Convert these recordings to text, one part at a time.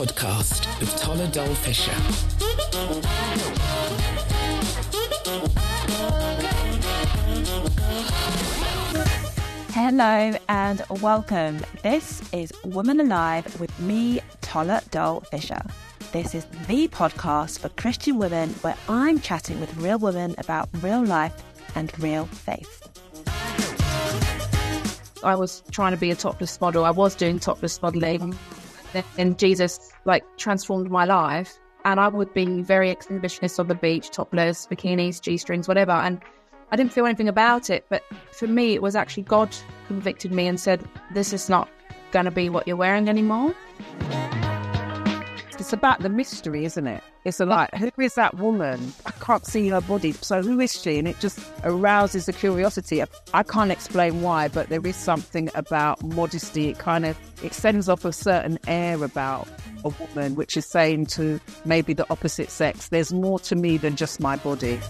podcast with Tola-Doll Fisher. Hello and welcome. This is Woman Alive with me, Tola Dole Fisher. This is the podcast for Christian women where I'm chatting with real women about real life and real faith. I was trying to be a topless model. I was doing topless modeling. And Jesus like transformed my life. And I would be very exhibitionist on the beach, topless, bikinis, G strings, whatever. And I didn't feel anything about it. But for me, it was actually God convicted me and said, This is not going to be what you're wearing anymore. It's about the mystery, isn't it? It's a like, who is that woman? I can't see her body. So who is she? And it just arouses the curiosity. I can't explain why, but there is something about modesty. It kind of it sends off a certain air about a woman, which is saying to maybe the opposite sex, there's more to me than just my body.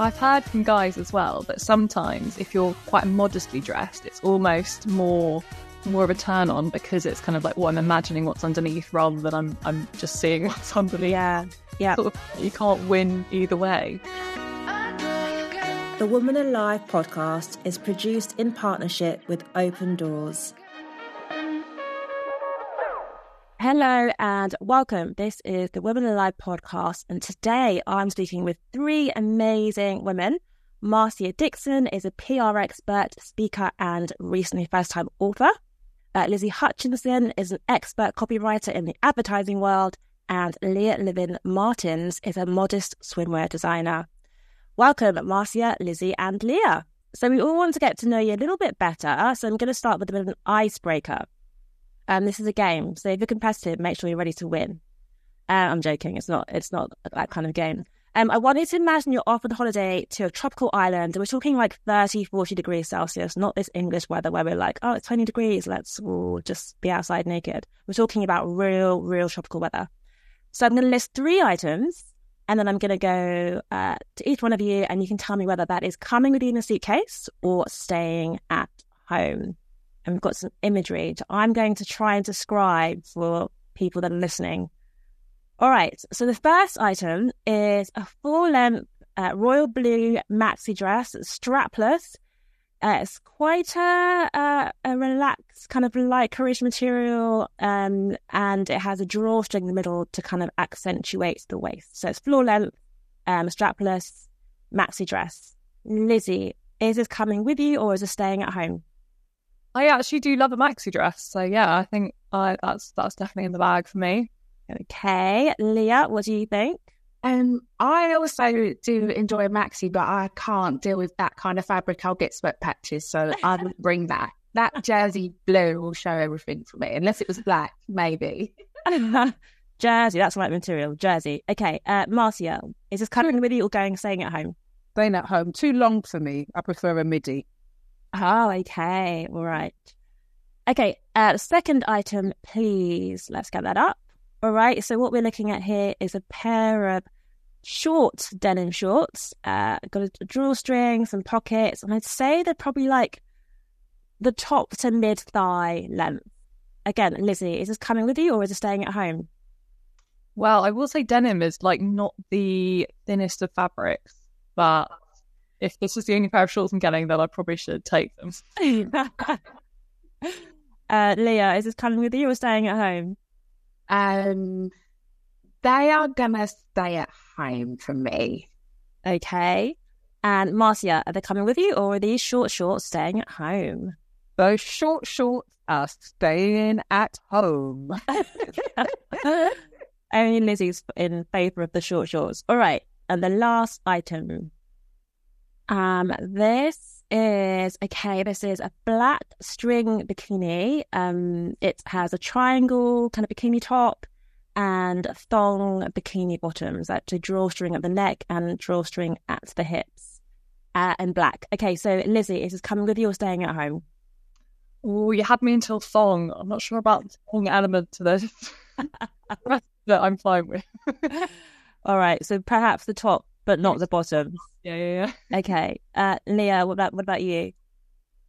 I've heard from guys as well that sometimes if you're quite modestly dressed, it's almost more more of a turn on because it's kind of like, what I'm imagining what's underneath rather than I'm I'm just seeing what's underneath. Yeah, yeah. Sort of, you can't win either way. The Woman Alive podcast is produced in partnership with Open Doors. Hello and welcome. This is the Woman Alive podcast, and today I'm speaking with three amazing women. Marcia Dixon is a PR expert, speaker, and recently first time author. Uh, Lizzie Hutchison is an expert copywriter in the advertising world, and Leah Levin Martins is a modest swimwear designer. Welcome, Marcia, Lizzie, and Leah. So, we all want to get to know you a little bit better. So, I'm going to start with a bit of an icebreaker. Um, this is a game, so if you're competitive, make sure you're ready to win. Uh, I'm joking; it's not. It's not that kind of game. Um, I wanted to imagine you're off on holiday to a tropical island. We're talking like 30, 40 degrees Celsius, not this English weather where we're like, oh, it's 20 degrees. Let's ooh, just be outside naked. We're talking about real, real tropical weather. So I'm going to list three items and then I'm going to go uh, to each one of you and you can tell me whether that is coming with you in a suitcase or staying at home. And we've got some imagery I'm going to try and describe for people that are listening. All right. So the first item is a full length uh, royal blue maxi dress, strapless. Uh, it's quite a, a, a relaxed kind of light lycra material, um, and it has a drawstring in the middle to kind of accentuate the waist. So it's floor length, um, strapless, maxi dress. Lizzie, is this coming with you or is it staying at home? I actually do love a maxi dress, so yeah, I think that's that's definitely in the bag for me. Okay, Leah, what do you think? Um, I also do enjoy a maxi, but I can't deal with that kind of fabric. I'll get sweat patches, so I would bring that. That jersey blue will show everything for me, unless it was black, maybe. jersey, that's the right material. Jersey. Okay, uh, Marcia, is this coming with you or going staying at home? Staying at home. Too long for me. I prefer a midi. Oh, okay. All right. Okay, uh, second item, please. Let's get that up. All right. So what we're looking at here is a pair of short denim shorts. Uh, got a drawstring, some pockets, and I'd say they're probably like the top to mid thigh length. Again, Lizzie, is this coming with you or is it staying at home? Well, I will say denim is like not the thinnest of fabrics, but if this is the only pair of shorts I'm getting, then I probably should take them. uh, Leah, is this coming with you or staying at home? Um, they are gonna stay at home for me. Okay. And Marcia, are they coming with you or are these short shorts staying at home? Those short shorts are staying at home. Only Lizzie's in favour of the short shorts. All right. And the last item. Um, this is okay. This is a black string bikini. Um, it has a triangle kind of bikini top and thong bikini bottoms. That's a drawstring at the neck and drawstring at the hips, uh, and black. Okay, so Lizzie, is this coming with you or staying at home? Oh, you had me until thong. I'm not sure about the thong element to this. that I'm fine with. All right, so perhaps the top, but not the bottom. Yeah, yeah, yeah. Okay, uh, Leah, what about what about you?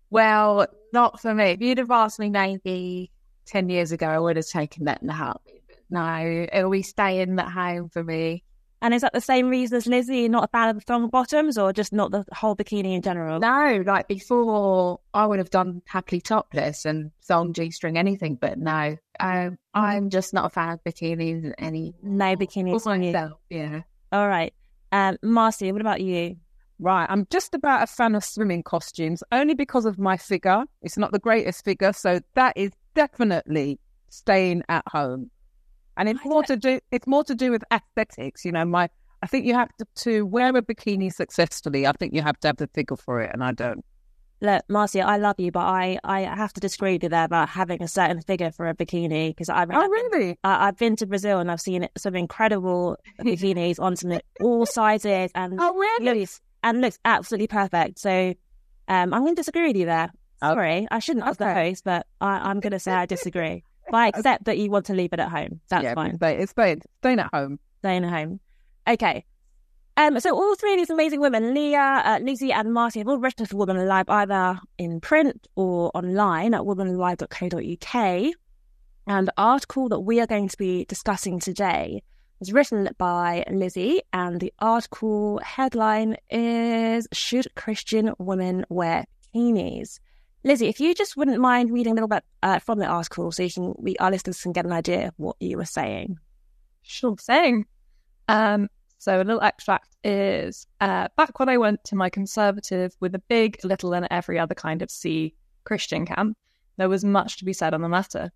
Well, not for me. If you'd have asked me maybe 10 years ago, I would have taken that in a heartbeat. But no, it'll be staying at home for me. And is that the same reason as Lizzie? Not a fan of the thong bottoms, or just not the whole bikini in general? No, like before, I would have done happily topless and thong, G string, anything. But no, um, I'm just not a fan of bikinis any. No bikinis For for you. myself, yeah. All right. Um, Marcy, what about you? Right, I'm just about a fan of swimming costumes only because of my figure. It's not the greatest figure, so that is definitely staying at home. And it's more to do it's more to do with aesthetics, you know, my I think you have to, to wear a bikini successfully. I think you have to have the figure for it and I don't. Look, Marcia, I love you, but I, I have to disagree with you there about having a certain figure for a bikini because I've Oh really? I, I've been to Brazil and I've seen some incredible bikinis on some all sizes and Oh really? looks and looks absolutely perfect. So um, I'm going to disagree with you there. Oh, Sorry, I shouldn't as the host, but I, I'm going to say I disagree. But I accept that you want to leave it at home. That's yeah, fine. But it's staying, staying at home. Staying at home. Okay. Um, so all three of these amazing women, Leah, uh, Lucy, and Marty, have all written for Woman Alive either in print or online at womanalive.co.uk. And the article that we are going to be discussing today was written by Lizzie, and the article headline is "Should Christian Women Wear Bikinis?" Lizzie, if you just wouldn't mind reading a little bit uh, from the article, so you can we our listeners can get an idea of what you were saying. Sure thing. Um, so a little extract is uh, back when I went to my conservative with a big, little, and every other kind of C Christian camp, there was much to be said on the matter.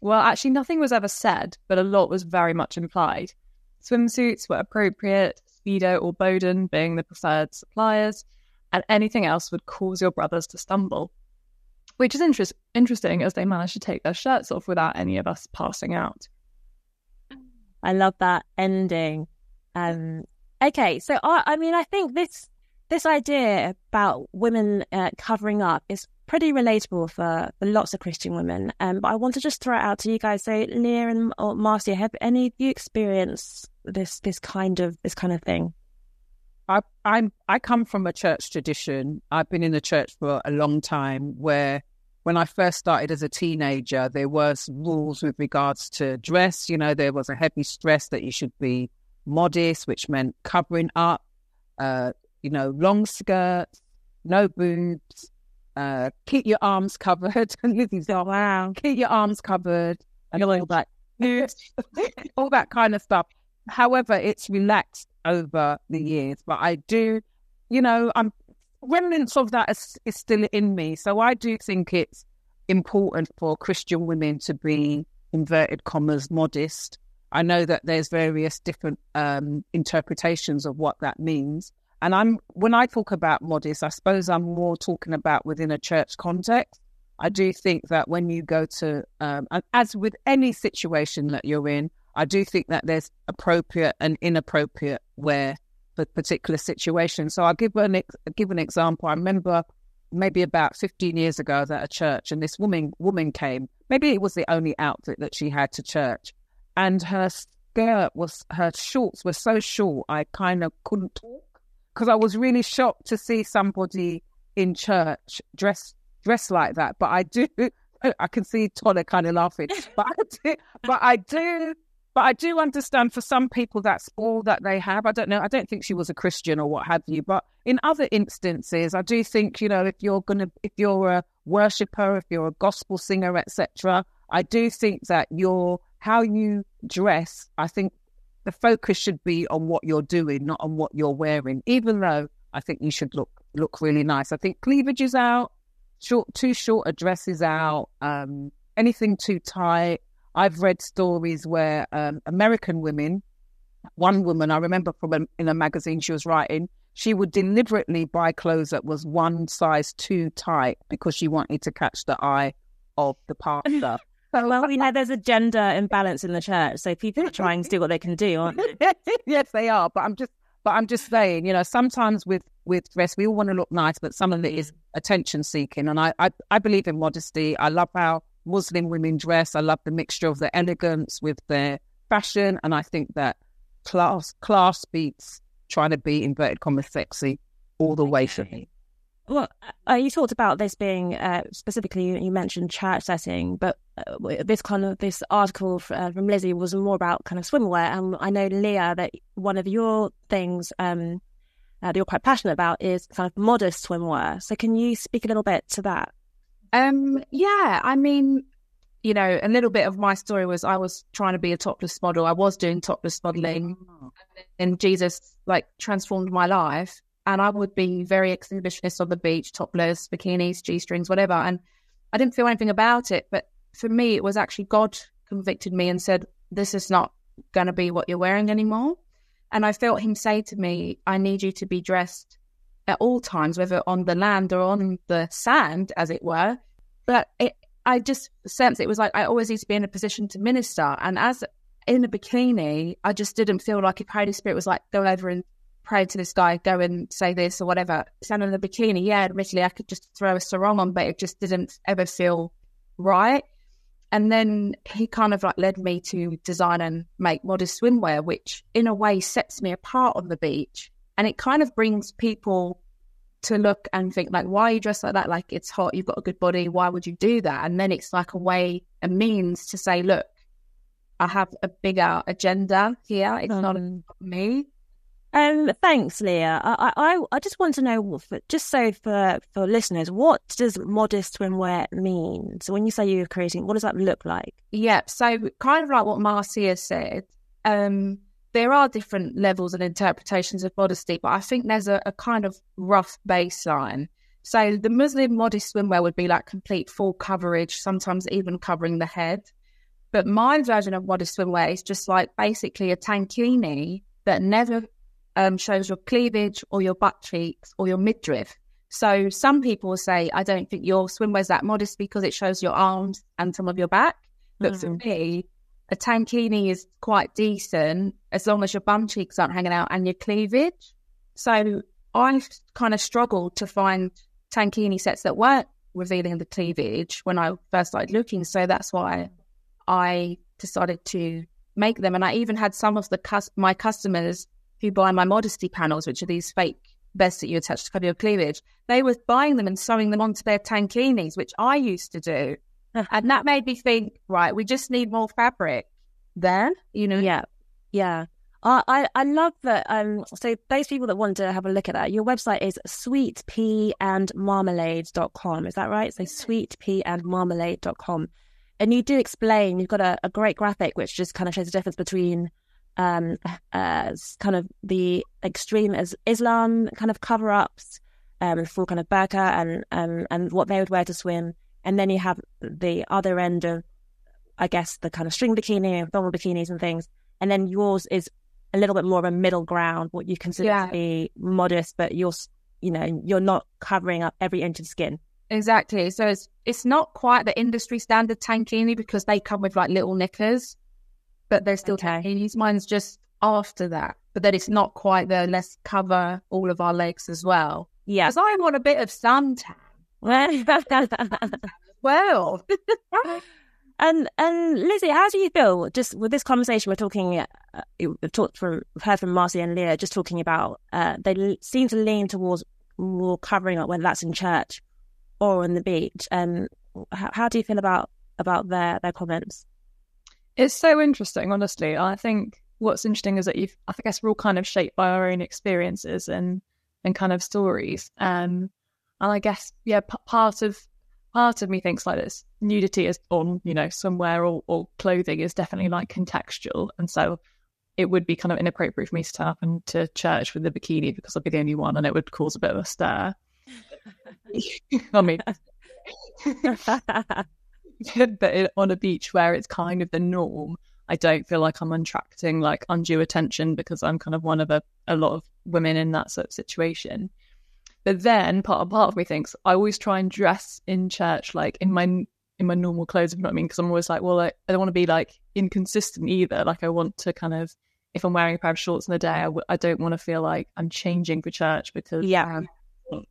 Well, actually, nothing was ever said, but a lot was very much implied. Swimsuits were appropriate, Speedo or Boden being the preferred suppliers, and anything else would cause your brothers to stumble. Which is interest- interesting as they managed to take their shirts off without any of us passing out. I love that ending. Um, okay, so I, I mean, I think this this idea about women uh, covering up is pretty relatable for, for lots of Christian women. Um, but I want to just throw it out to you guys. So, Leah and or Marcia, have any of you experienced this this kind of this kind of thing? I I'm I come from a church tradition. I've been in the church for a long time where when I first started as a teenager, there was rules with regards to dress. You know, there was a heavy stress that you should be modest, which meant covering up, uh, you know, long skirts, no boobs, uh, keep your arms covered. And Lizzie's like, wow. keep your arms covered and all that, all that kind of stuff. However, it's relaxed over the years, but I do, you know, I'm remnants of that is, is still in me. So I do think it's important for Christian women to be inverted commas modest. I know that there's various different um, interpretations of what that means. And I'm when I talk about modest, I suppose I'm more talking about within a church context. I do think that when you go to, um, as with any situation that you're in, I do think that there's appropriate and inappropriate wear for particular situations. So I'll give an give an example. I remember maybe about 15 years ago was at a church, and this woman woman came. Maybe it was the only outfit that she had to church, and her skirt was her shorts were so short I kind of couldn't talk because I was really shocked to see somebody in church dressed dressed like that. But I do, I can see Todd kind of laughing. But I do, but I do, but I do understand for some people that's all that they have. I don't know. I don't think she was a Christian or what have you. But in other instances, I do think you know if you're gonna, if you're a worshipper, if you're a gospel singer, etc. I do think that your how you dress. I think the focus should be on what you're doing, not on what you're wearing. Even though I think you should look look really nice. I think cleavage is out, short too short a dress is out, um, anything too tight. I've read stories where um, American women, one woman I remember from a, in a magazine she was writing, she would deliberately buy clothes that was one size too tight because she wanted to catch the eye of the pastor. Well, we know there's a gender imbalance in the church, so people are trying to do what they can do, aren't they? yes, they are. But I'm just, but I'm just saying, you know, sometimes with with dress, we all want to look nice, but some of it is mm. attention seeking. And I, I, I believe in modesty. I love how Muslim women dress. I love the mixture of their elegance with their fashion, and I think that class class beats trying to be inverted commas sexy all the way for me. Well, uh, you talked about this being uh, specifically. You, mentioned church setting, but uh, this kind of this article uh, from Lizzie was more about kind of swimwear. And I know Leah that one of your things um, that you're quite passionate about is kind of modest swimwear. So can you speak a little bit to that? Um, yeah, I mean, you know, a little bit of my story was I was trying to be a topless model. I was doing topless modeling, and Jesus like transformed my life and I would be very exhibitionist on the beach, topless, bikinis, G strings, whatever. And I didn't feel anything about it. But for me, it was actually God convicted me and said, This is not going to be what you're wearing anymore. And I felt Him say to me, I need you to be dressed at all times, whether on the land or on the sand, as it were. But it, I just sensed it was like I always need to be in a position to minister. And as in a bikini, I just didn't feel like if Holy Spirit was like, go over and pray to this guy, go and say this or whatever. Stand in the bikini, yeah, admittedly, I could just throw a sarong on, but it just didn't ever feel right. And then he kind of like led me to design and make modest swimwear, which in a way sets me apart on the beach. And it kind of brings people to look and think like, why are you dressed like that? Like it's hot, you've got a good body, why would you do that? And then it's like a way, a means to say, look, I have a bigger agenda here. It's um, not me. Um, thanks, Leah. I, I, I just want to know, just so for, for listeners, what does modest swimwear mean? So when you say you're creating, what does that look like? Yeah, so kind of like what Marcia said, um, there are different levels and interpretations of modesty, but I think there's a, a kind of rough baseline. So the Muslim modest swimwear would be like complete full coverage, sometimes even covering the head. But my version of modest swimwear is just like basically a tankini that never um, shows your cleavage or your butt cheeks or your midriff. So some people say, I don't think your swimwear's that modest because it shows your arms and some of your back. But mm-hmm. for me, a tankini is quite decent as long as your bum cheeks aren't hanging out and your cleavage. So I kind of struggled to find tankini sets that weren't revealing the cleavage when I first started looking. So that's why I decided to make them. And I even had some of the cus- my customers who buy my modesty panels, which are these fake vests that you attach to cover your cleavage, they were buying them and sewing them onto their tankinis, which I used to do. and that made me think, right, we just need more fabric then, you know? Yeah. Yeah. Uh, I, I love that. Um, so those people that want to have a look at that, your website is sweetpeaandmarmalade.com. Is that right? So sweetpeaandmarmalade.com. And you do explain, you've got a, a great graphic which just kind of shows the difference between um, as kind of the extreme as Islam kind of cover ups um, for kind of burqa and um, and what they would wear to swim, and then you have the other end of, I guess, the kind of string bikini and thermal bikinis and things, and then yours is a little bit more of a middle ground, what you consider yeah. to be modest, but you're you know you're not covering up every inch of skin. Exactly. So it's it's not quite the industry standard tankini because they come with like little knickers but they're still okay. Chinese. Mine's just after that, but then it's not quite there. Let's cover all of our legs as well. Yeah, because I want a bit of suntan. well, and and Lizzie, how do you feel just with this conversation? We're talking, uh, we've talked from we've heard from Marcy and Leah, just talking about uh, they seem to lean towards more covering up, whether that's in church or on the beach. And um, how, how do you feel about about their their comments? It's so interesting, honestly. I think what's interesting is that you've, I guess we're all kind of shaped by our own experiences and, and kind of stories. Um, and I guess, yeah, p- part of, part of me thinks like this nudity is on, you know, somewhere or, or clothing is definitely like contextual. And so it would be kind of inappropriate for me to turn up into church with a bikini because I'd be the only one and it would cause a bit of a stir. I mean, but on a beach where it's kind of the norm, I don't feel like I'm attracting like undue attention because I'm kind of one of a, a lot of women in that sort of situation. But then part part of me thinks I always try and dress in church like in my in my normal clothes. If you know what I mean, because I'm always like, well, I, I don't want to be like inconsistent either. Like I want to kind of if I'm wearing a pair of shorts in the day, I w- I don't want to feel like I'm changing for church because yeah,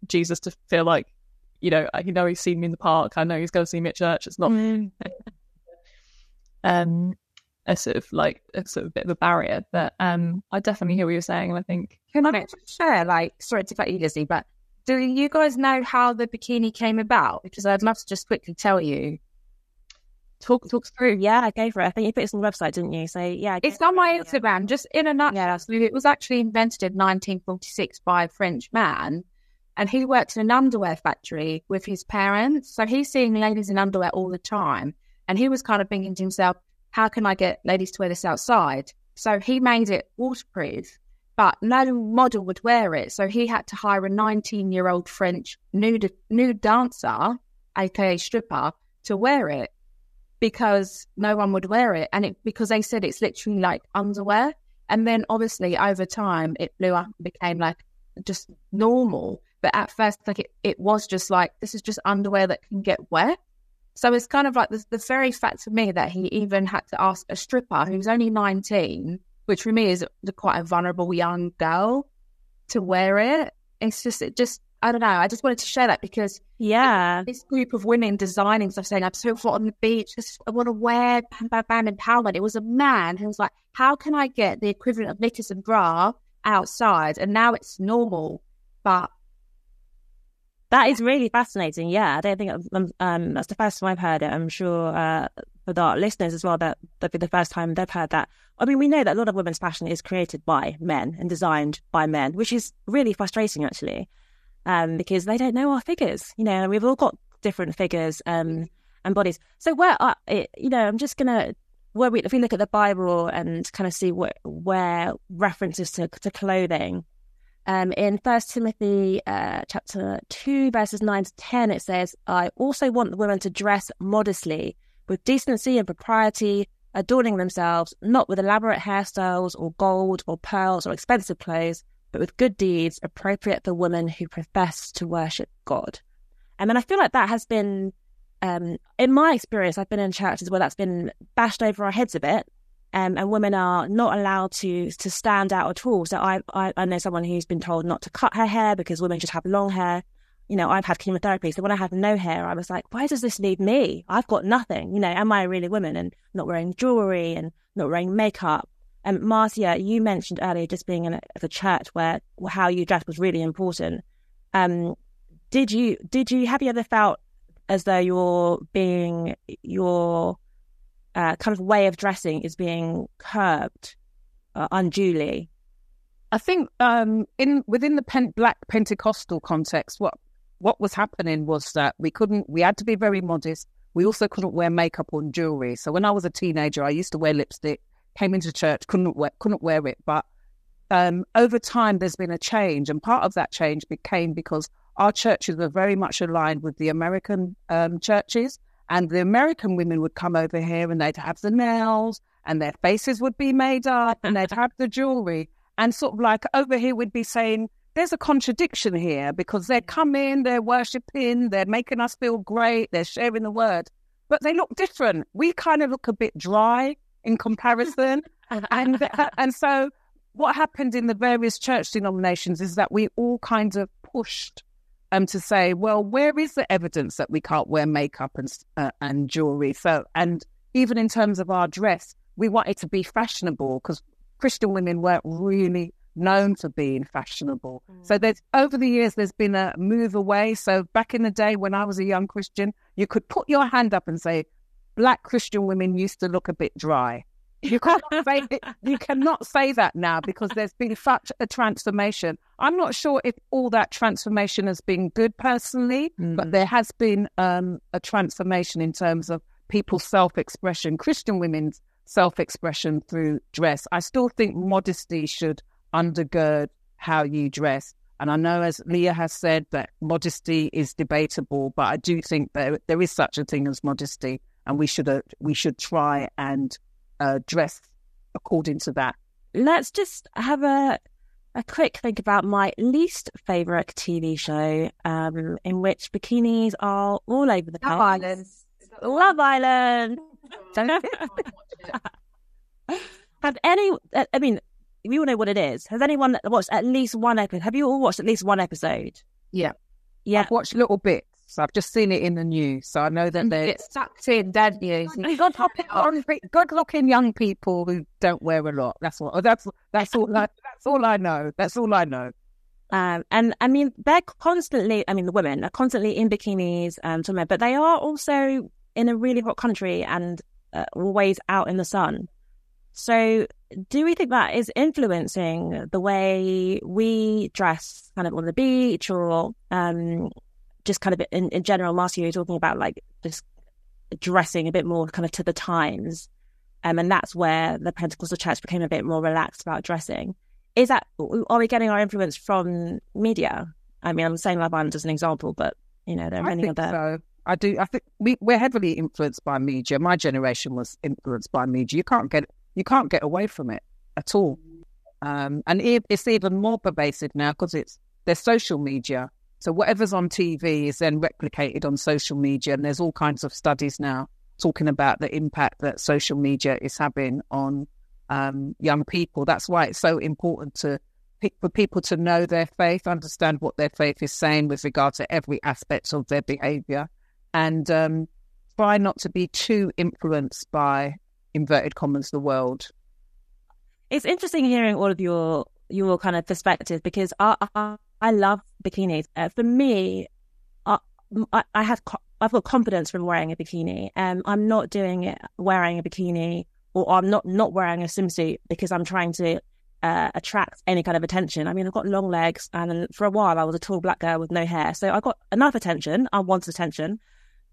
Jesus to feel like you know, I know he's seen me in the park. I know he's going to see me at church. It's not mm. um a sort of like a sort of bit of a barrier. But um I definitely hear what you're saying, and I think can I share like sorry to cut you, Lizzie, but Do you guys know how the bikini came about? Because I'd love to just quickly tell you. Talk talk through. Yeah, I gave her. I think you put it on the website, didn't you? So yeah, It's on my Instagram, just in a nutshell. So it was actually invented in 1946 by a French man, and he worked in an underwear factory with his parents. So he's seeing ladies in underwear all the time, and he was kind of thinking to himself, "How can I get ladies to wear this outside?" So he made it waterproof, but no model would wear it. So he had to hire a 19 year old French nude nude dancer, aka stripper, to wear it because no one would wear it, and it because they said it's literally like underwear. And then obviously over time it blew up and became like just normal. But at first, like it, it was just like this is just underwear that can get wet. So it's kind of like the, the very fact for me that he even had to ask a stripper who's only 19, which for me is quite a vulnerable young girl, to wear it. It's just, it just, I don't know. I just wanted to share that because yeah, this group of women designing stuff saying, I'm so hot on the beach. I want to wear bam, bam, bam empowerment. It was a man who was like, how can I get the equivalent of knickers and bra outside? And now it's normal. But that is really fascinating. Yeah, I don't think um, um, that's the first time I've heard it. I'm sure uh, for the listeners as well that that'll be the first time they've heard that. I mean, we know that a lot of women's fashion is created by men and designed by men, which is really frustrating actually, um, because they don't know our figures. You know, and we've all got different figures um, and bodies. So where, are, you know, I'm just gonna where we if we look at the Bible and kind of see what where references to to clothing um, in First Timothy uh, chapter two, verses nine to ten, it says, "I also want the women to dress modestly, with decency and propriety, adorning themselves not with elaborate hairstyles or gold or pearls or expensive clothes, but with good deeds appropriate for women who profess to worship God." And then I feel like that has been, um, in my experience, I've been in churches where that's been bashed over our heads a bit um, and women are not allowed to to stand out at all. So I, I, I know someone who's been told not to cut her hair because women just have long hair. You know, I've had chemotherapy, so when I had no hair, I was like, why does this need me? I've got nothing. You know, am I really a woman? And not wearing jewelry and not wearing makeup. And Marcia, you mentioned earlier just being in a, church where how you dress was really important. Um, did you did you have you ever felt as though you're being your uh, kind of way of dressing is being curbed uh, unduly. I think um, in within the Pen- Black Pentecostal context, what what was happening was that we couldn't, we had to be very modest. We also couldn't wear makeup or jewelry. So when I was a teenager, I used to wear lipstick. Came into church, couldn't wear, couldn't wear it. But um, over time, there's been a change, and part of that change became because our churches were very much aligned with the American um, churches. And the American women would come over here and they'd have the nails and their faces would be made up and they'd have the jewelry. And sort of like over here, we'd be saying, there's a contradiction here because they're coming, they're worshipping, they're making us feel great, they're sharing the word, but they look different. We kind of look a bit dry in comparison. and, and so what happened in the various church denominations is that we all kind of pushed um, to say, well, where is the evidence that we can't wear makeup and uh, and jewelry? So, and even in terms of our dress, we want it to be fashionable because Christian women weren't really known for being fashionable. Mm. So there's over the years there's been a move away. So back in the day when I was a young Christian, you could put your hand up and say, Black Christian women used to look a bit dry. You cannot say you cannot say that now because there's been such a transformation. I'm not sure if all that transformation has been good personally, mm. but there has been um, a transformation in terms of people's self-expression, Christian women's self-expression through dress. I still think modesty should undergird how you dress. And I know, as Leah has said, that modesty is debatable, but I do think that there is such a thing as modesty, and we should uh, we should try and uh, dress according to that. Let's just have a a quick think about my least favorite TV show, um, in which bikinis are all over the place. Love Island. Love Island. Have any? Uh, I mean, we all know what it is. Has anyone watched at least one episode? Have you all watched at least one episode? Yeah, yeah. I've watched little bits. So I've just seen it in the news, so I know that they get sucked in, don't you? Good, good looking young people who don't wear a lot. That's what. That's that's all. I, that's all I know. That's all I know. Um, and I mean, they're constantly, I mean, the women are constantly in bikinis, um, to men, but they are also in a really hot country and uh, always out in the sun. So, do we think that is influencing the way we dress kind of on the beach or um, just kind of in, in general? Marcia, you're talking about like just dressing a bit more kind of to the times. Um, and that's where the Pentecostal church became a bit more relaxed about dressing. Is that, are we getting our influence from media? I mean, I'm saying Love Island as an example, but, you know, there are I many other. so. I do. I think we, we're heavily influenced by media. My generation was influenced by media. You can't get you can't get away from it at all. Um, and it, it's even more pervasive now because it's there's social media. So whatever's on TV is then replicated on social media, and there's all kinds of studies now talking about the impact that social media is having on um, young people. That's why it's so important to for people to know their faith, understand what their faith is saying with regard to every aspect of their behaviour, and um, try not to be too influenced by inverted commas the world. It's interesting hearing all of your your kind of perspective because I I, I love bikinis. Uh, for me, I, I, have I've got confidence from wearing a bikini. Um, I'm not doing it wearing a bikini or I'm not not wearing a swimsuit because I'm trying to uh, attract any kind of attention. I mean, I've got long legs, and for a while I was a tall black girl with no hair, so I got enough attention. I wanted attention,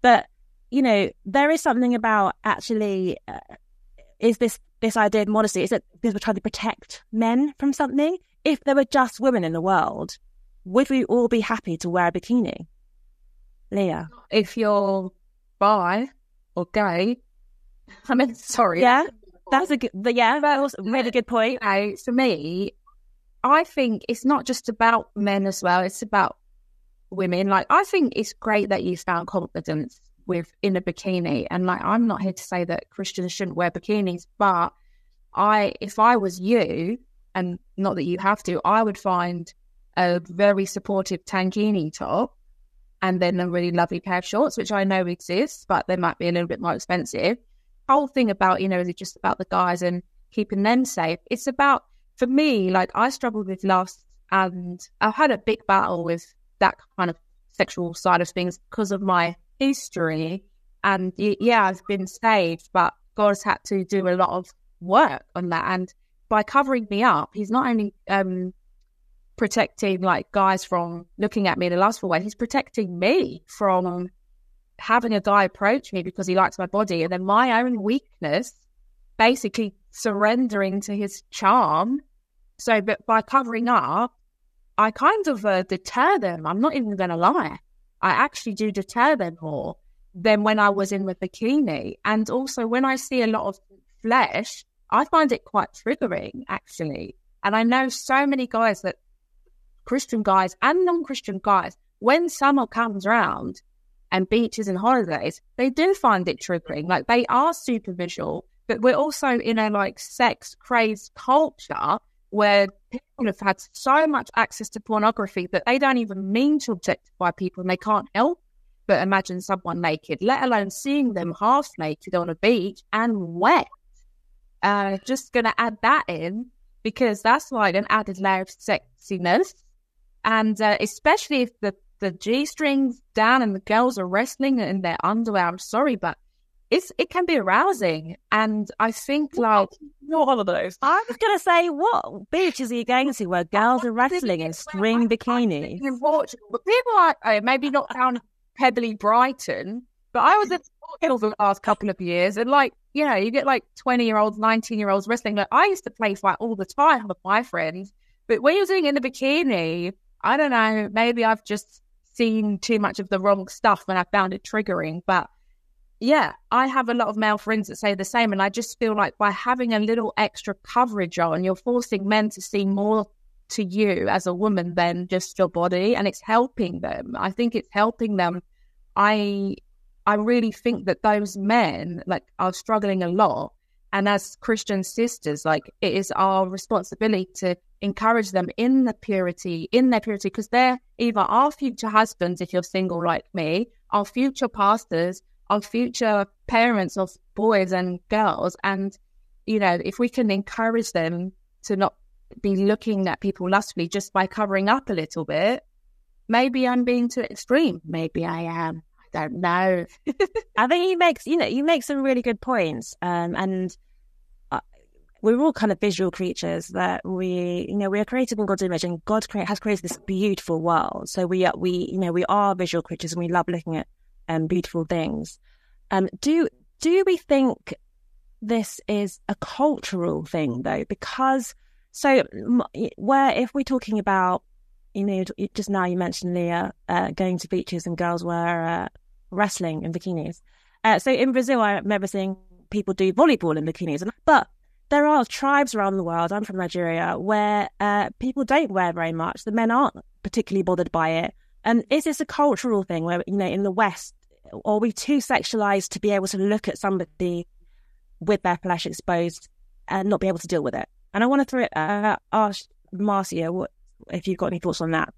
but you know, there is something about actually uh, is this this idea of modesty? Is it because we're trying to protect men from something? If there were just women in the world, would we all be happy to wear a bikini? Leah, If you're bi or gay, I mean, sorry. yeah, that's a good. Yeah, that was a really good point. know, for me, I think it's not just about men as well. It's about women. Like, I think it's great that you found confidence with in a bikini. And like, I'm not here to say that Christians shouldn't wear bikinis, but I, if I was you, and not that you have to, I would find a very supportive tankini top and then a really lovely pair of shorts, which I know exists, but they might be a little bit more expensive. Whole thing about, you know, is it just about the guys and keeping them safe? It's about, for me, like I struggled with lust and I've had a big battle with that kind of sexual side of things because of my history. And yeah, I've been saved, but God has had to do a lot of work on that. And by covering me up, He's not only um, protecting like guys from looking at me in a lustful way, He's protecting me from having a guy approach me because he likes my body, and then my own weakness basically surrendering to his charm. So, but by covering up, I kind of uh, deter them. I'm not even going to lie. I actually do deter them more than when I was in the bikini. And also, when I see a lot of flesh, I find it quite triggering, actually. And I know so many guys that Christian guys and non Christian guys, when summer comes around and beaches and holidays, they do find it triggering. Like they are super visual, but we're also in a like sex crazed culture where people have had so much access to pornography that they don't even mean to objectify people and they can't help but imagine someone naked, let alone seeing them half naked on a beach and wet. Uh, just going to add that in because that's like an added layer of sexiness. And uh, especially if the, the G strings down and the girls are wrestling in their underwear, I'm sorry, but it's it can be arousing. And I think like Not all of those. I was going to say, what beaches are you going to where girls are wrestling in string bikinis? in Portugal, but people are uh, maybe not down Pebbly Brighton, but I was in Portugal for the last couple of years, and like you know, you get like twenty year olds, nineteen year olds wrestling. Like I used to play fight all the time with my friends, but when you're doing it in the bikini, I don't know, maybe I've just seen too much of the wrong stuff and I found it triggering, but. Yeah, I have a lot of male friends that say the same, and I just feel like by having a little extra coverage on, you're forcing men to see more to you as a woman than just your body and it's helping them i think it's helping them i i really think that those men like are struggling a lot and as christian sisters like it is our responsibility to encourage them in the purity in their purity because they're either our future husbands if you're single like me our future pastors our future parents of boys and girls and you know if we can encourage them to not be looking at people lustfully just by covering up a little bit, maybe I'm being too extreme. Maybe I am. I don't know. I think he makes, you know you make some really good points, um, and we're all kind of visual creatures that we you know we are created in God's image, and God create, has created this beautiful world. So we are we you know we are visual creatures, and we love looking at um, beautiful things. Um, do do we think this is a cultural thing though? Because so where if we're talking about you know just now you mentioned Leah uh, going to beaches and girls were uh, wrestling in bikinis. Uh, so in Brazil, I remember seeing people do volleyball in bikinis, but there are tribes around the world. I'm from Nigeria where uh, people don't wear very much. The men aren't particularly bothered by it. And is this a cultural thing where you know in the West are we too sexualized to be able to look at somebody with their flesh exposed and not be able to deal with it? And I want to throw it uh, ask Marcia what if you've got any thoughts on that.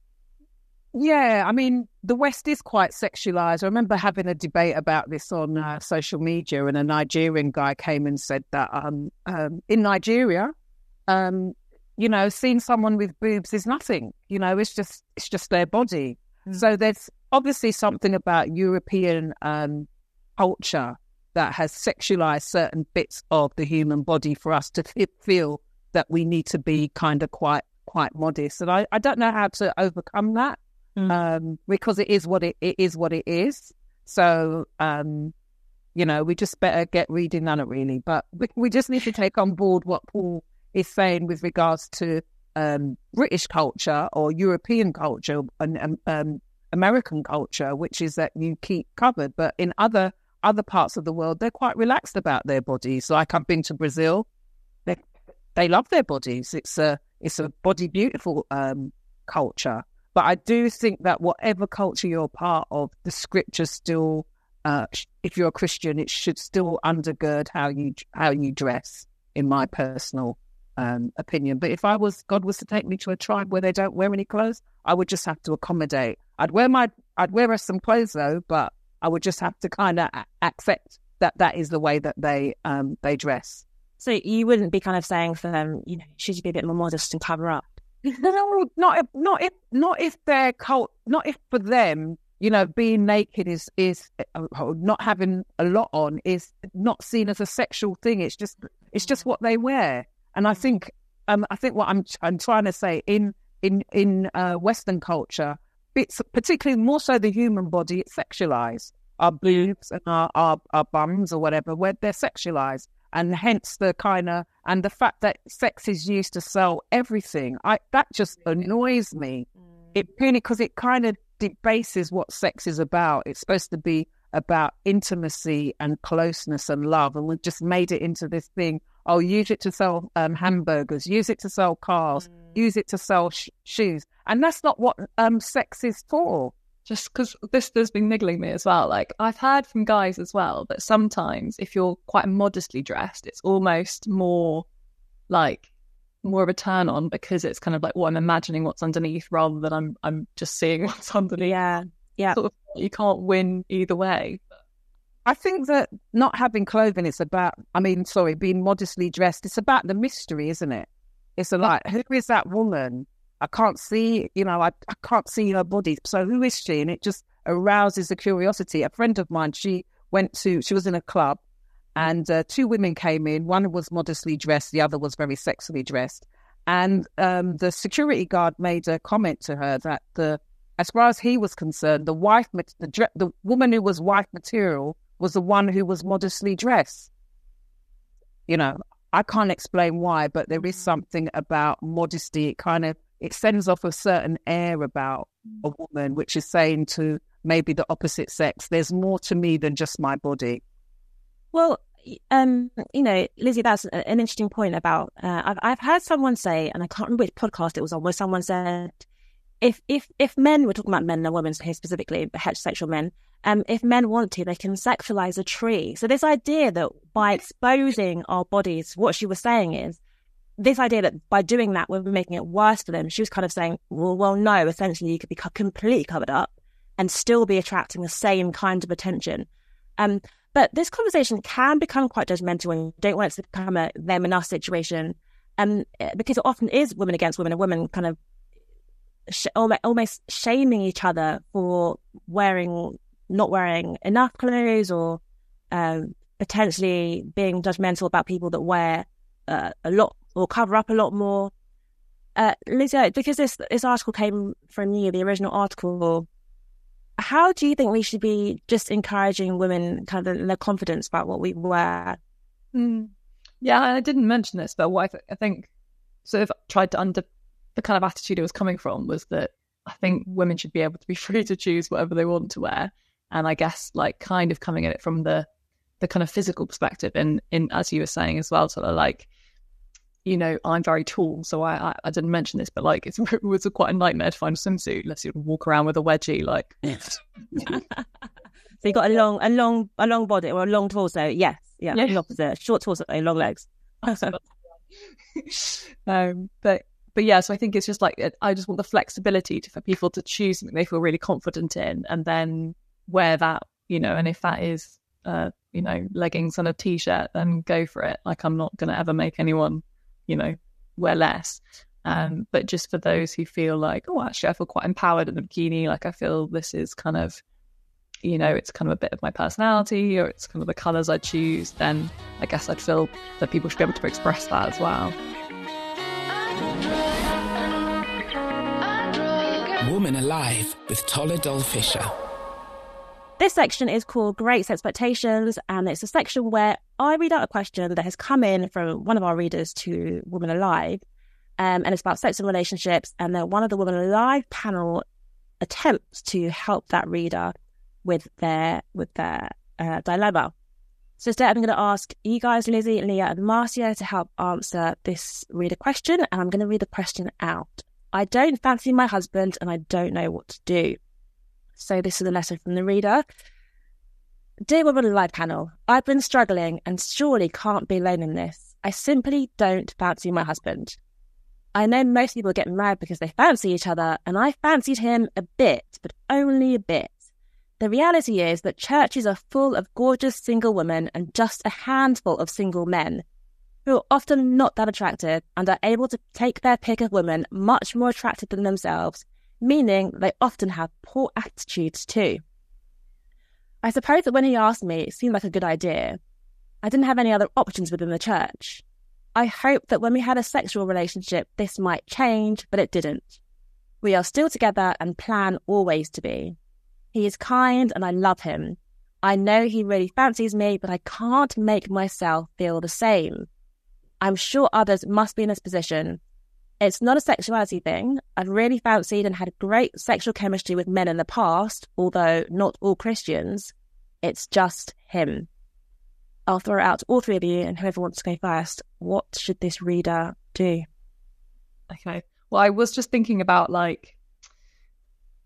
Yeah, I mean, the West is quite sexualized. I remember having a debate about this on uh, social media, and a Nigerian guy came and said that um, um, in Nigeria, um, you know, seeing someone with boobs is nothing. You know, it's just it's just their body. Mm. So there's obviously something about European um, culture that has sexualized certain bits of the human body for us to feel that we need to be kind of quite quite modest. And I, I don't know how to overcome that mm. um, because it is what it, it is what it is. So um, you know, we just better get reading it really. But we, we just need to take on board what Paul is saying with regards to um, British culture or European culture and um, um, American culture, which is that you keep covered. But in other other parts of the world, they're quite relaxed about their bodies. Like I've been to Brazil, they they love their bodies. It's a it's a body beautiful um, culture. But I do think that whatever culture you're part of, the scripture still, uh, if you're a Christian, it should still undergird how you how you dress. In my personal um, opinion, but if I was God was to take me to a tribe where they don't wear any clothes, I would just have to accommodate. I'd wear my I'd wear some clothes though, but I would just have to kind of accept that that is the way that they um, they dress. So you wouldn't be kind of saying for them, you know, should you be a bit more modest and cover up? No, not if, not if not if they're cult, not if for them, you know, being naked is is uh, not having a lot on is not seen as a sexual thing. It's just it's just what they wear, and I think um I think what I'm I'm trying to say in in in uh, Western culture, it's particularly more so the human body, it's sexualized. Our boobs and our, our, our bums or whatever, where they're sexualized and hence the kind of and the fact that sex is used to sell everything. I that just annoys me. It purely because it kind of debases what sex is about. It's supposed to be about intimacy and closeness and love, and we've just made it into this thing. Oh, use it to sell um, hamburgers, use it to sell cars, mm. use it to sell sh- shoes, and that's not what um, sex is for just because this has been niggling me as well. Like I've heard from guys as well that sometimes if you're quite modestly dressed, it's almost more like more of a turn on because it's kind of like what well, I'm imagining what's underneath rather than I'm I'm just seeing what's underneath. Yeah, yeah. Sort of, you can't win either way. I think that not having clothing is about. I mean, sorry, being modestly dressed. It's about the mystery, isn't it? It's a like, who is that woman? I can't see, you know, I, I can't see her body. So who is she? And it just arouses the curiosity. A friend of mine, she went to, she was in a club and uh, two women came in. One was modestly dressed, the other was very sexily dressed. And um, the security guard made a comment to her that the, as far as he was concerned, the wife, the, the woman who was wife material was the one who was modestly dressed. You know, I can't explain why, but there is mm. something about modesty. It kind of it sends off a certain air about a woman, which is saying to maybe the opposite sex, there's more to me than just my body. Well, um, you know, Lizzie, that's an interesting point about. Uh, I've I've heard someone say, and I can't remember which podcast it was on, where someone said, if if if men, we're talking about men and women here specifically, heterosexual men, um, if men want to, they can sexualize a tree. So this idea that by exposing our bodies, what she was saying is this idea that by doing that, we're making it worse for them, she was kind of saying, well, well, no, essentially you could be completely covered up and still be attracting the same kind of attention. Um, but this conversation can become quite judgmental and you don't want it to become a them and us situation. and uh, because it often is women against women and women kind of sh- almost, almost shaming each other for wearing not wearing enough clothes or um, potentially being judgmental about people that wear uh, a lot or cover up a lot more. Uh, Lizzie, because this this article came from you, the original article, how do you think we should be just encouraging women kind of their confidence about what we wear? Mm. Yeah, I didn't mention this, but what I, th- I think sort of tried to under the kind of attitude it was coming from was that I think women should be able to be free to choose whatever they want to wear, and I guess like kind of coming at it from the the kind of physical perspective, and in as you were saying as well, sort of like you know, I'm very tall, so I, I, I didn't mention this, but like it's, it was a, quite a nightmare to find a swimsuit unless you walk around with a wedgie. Like, so you got a long, a long, a long body or a long torso. Yes, yeah, Yeah. the opposite. Short torso, long legs. um, but but yeah, so I think it's just like I just want the flexibility to, for people to choose something they feel really confident in, and then wear that, you know. And if that is, uh, you know, leggings and a t-shirt, then go for it. Like I'm not going to ever make anyone, you know, wear less. Um, but just for those who feel like, oh, actually, I feel quite empowered in the bikini. Like I feel this is kind of, you know, it's kind of a bit of my personality, or it's kind of the colors I choose. Then I guess I'd feel that people should be able to express that as well. Woman Alive with Tola-Doll Fisher. This section is called Great Sexpectations, and it's a section where I read out a question that has come in from one of our readers to Woman Alive, um, and it's about sex and relationships. And then one of the Woman Alive panel attempts to help that reader with their with their uh, dilemma. So today I'm going to ask you guys, Lizzie, Leah, and Marcia, to help answer this reader question, and I'm going to read the question out. I don't fancy my husband, and I don't know what to do. So this is a letter from the reader. Dear Woman Alive panel, I've been struggling and surely can't be alone in this. I simply don't fancy my husband. I know most people get married because they fancy each other, and I fancied him a bit, but only a bit. The reality is that churches are full of gorgeous single women and just a handful of single men who are often not that attractive and are able to take their pick of women much more attractive than themselves, meaning they often have poor attitudes too. I suppose that when he asked me, it seemed like a good idea. I didn't have any other options within the church. I hoped that when we had a sexual relationship, this might change, but it didn't. We are still together and plan always to be. He is kind and I love him. I know he really fancies me, but I can't make myself feel the same. I'm sure others must be in this position. It's not a sexuality thing. I've really fancied and had great sexual chemistry with men in the past, although not all Christians. It's just him. I'll throw it out to all three of you, and whoever wants to go first, what should this reader do? Okay. Well, I was just thinking about like,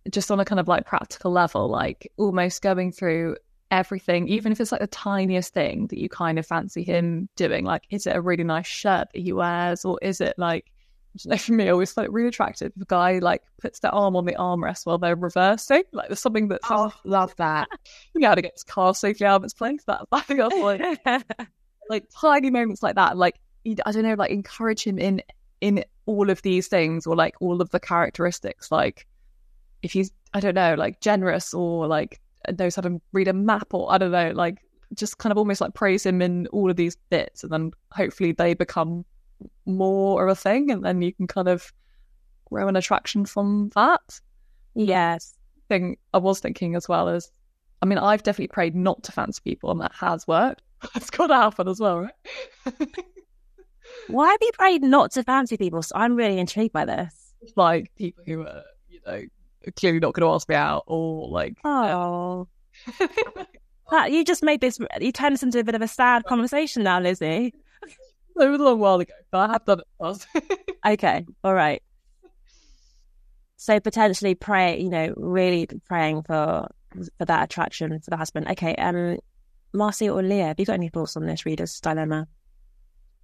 just on a kind of like practical level, like almost going through everything, even if it's like the tiniest thing that you kind of fancy him doing. Like, is it a really nice shirt that he wears, or is it like, know, for me, I always it really attractive if a guy like puts their arm on the armrest while they're reversing. Like, there's something that's Oh, love that. you know how to get his car safely out of its place. That I think that's like like tiny moments like that like i don't know like encourage him in in all of these things or like all of the characteristics like if he's i don't know like generous or like knows how to read a map or i don't know like just kind of almost like praise him in all of these bits and then hopefully they become more of a thing and then you can kind of grow an attraction from that yes. thing I was thinking as well as I mean, I've definitely prayed not to fancy people, and that has worked. It's got to happen as well, right? Why have you prayed not to fancy people? So I'm really intrigued by this. like people who are, you know, clearly not going to ask me out, or like, Oh, uh, that, you just made this. You turned this into a bit of a sad conversation now, Lizzie. It was a long while ago, but I have done it fast. Okay, all right. So potentially pray, you know, really praying for for that attraction for the husband. Okay, um, Marcy or Leah, have you got any thoughts on this reader's dilemma?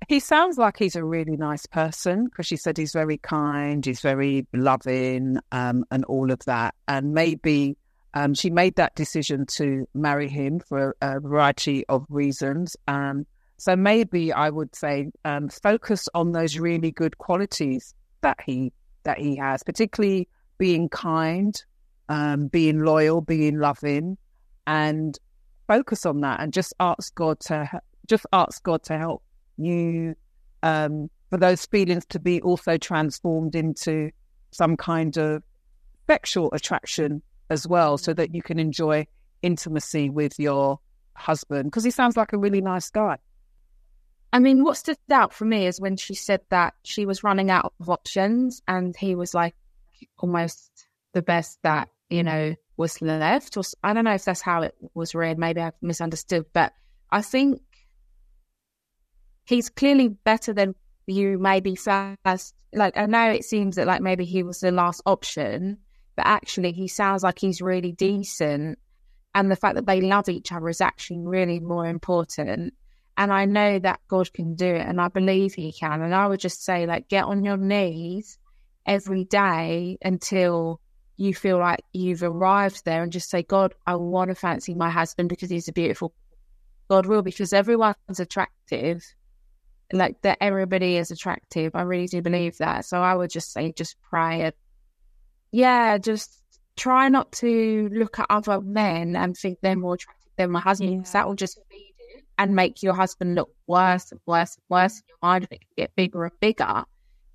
He sounds like he's a really nice person because she said he's very kind, he's very loving, um, and all of that. And maybe um, she made that decision to marry him for a variety of reasons. Um, So maybe I would say um, focus on those really good qualities that he that he has, particularly being kind, um, being loyal, being loving, and focus on that and just ask God to just ask God to help you um, for those feelings to be also transformed into some kind of sexual attraction as well, so that you can enjoy intimacy with your husband because he sounds like a really nice guy. I mean, what stood out for me is when she said that she was running out of options and he was like almost the best that, you know, was left. Or I don't know if that's how it was read. Maybe I've misunderstood, but I think he's clearly better than you maybe first. Like, I know it seems that like maybe he was the last option, but actually he sounds like he's really decent. And the fact that they love each other is actually really more important. And I know that God can do it and I believe He can. And I would just say, like, get on your knees every day until you feel like you've arrived there and just say, God, I want to fancy my husband because he's a beautiful God will, because everyone's attractive. Like that everybody is attractive. I really do believe that. So I would just say just pray and yeah, just try not to look at other men and think they're more attractive than my husband yeah. because that will just it and make your husband look worse and worse and worse in your mind and it can get bigger and bigger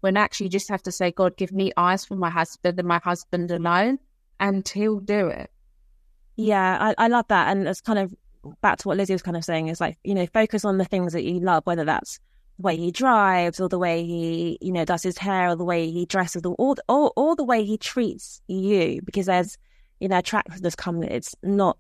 when actually you just have to say, God, give me eyes for my husband and my husband alone, and he'll do it. Yeah, I, I love that. And it's kind of back to what Lizzie was kind of saying is like, you know, focus on the things that you love, whether that's the way he drives or the way he, you know, does his hair or the way he dresses or, or, or, or the way he treats you, because there's, you know, attractiveness comes, it's not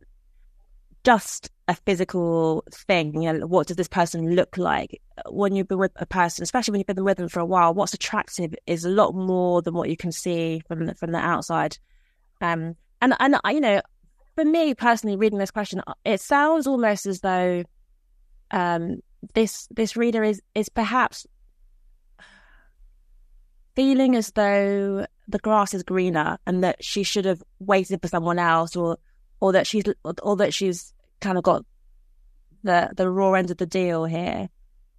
just a physical thing. You know, what does this person look like? When you've been with a person, especially when you've been with them for a while, what's attractive is a lot more than what you can see from the, from the outside. Um, and and you know, for me personally, reading this question, it sounds almost as though um, this this reader is is perhaps feeling as though the grass is greener and that she should have waited for someone else or or that she's or that she's kind of got the the raw end of the deal here,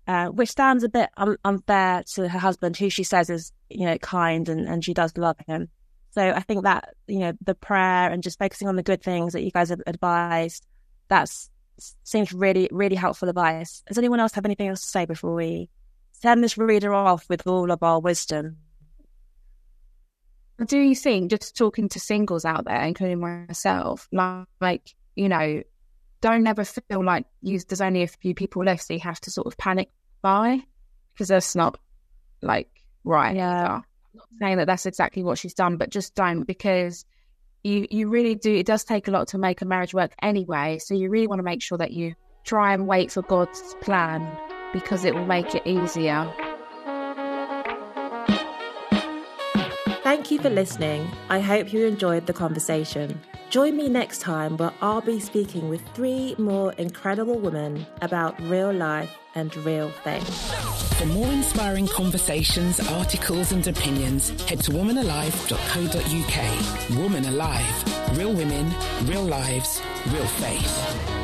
uh, which sounds a bit un- unfair to her husband, who she says is you know kind and and she does love him. So I think that you know the prayer and just focusing on the good things that you guys have advised, that's seems really really helpful advice. Does anyone else have anything else to say before we send this reader off with all of our wisdom? Do you think, just talking to singles out there, including myself, like, you know, don't ever feel like you, there's only a few people left, so you have to sort of panic by, because that's not like right. Yeah. I'm not saying that that's exactly what she's done, but just don't because you you really do. It does take a lot to make a marriage work anyway. So you really want to make sure that you try and wait for God's plan because it will make it easier. Thank you for listening. I hope you enjoyed the conversation. Join me next time where I'll be speaking with three more incredible women about real life and real faith. For more inspiring conversations, articles, and opinions, head to womanalive.co.uk. Woman Alive. Real women, real lives, real faith.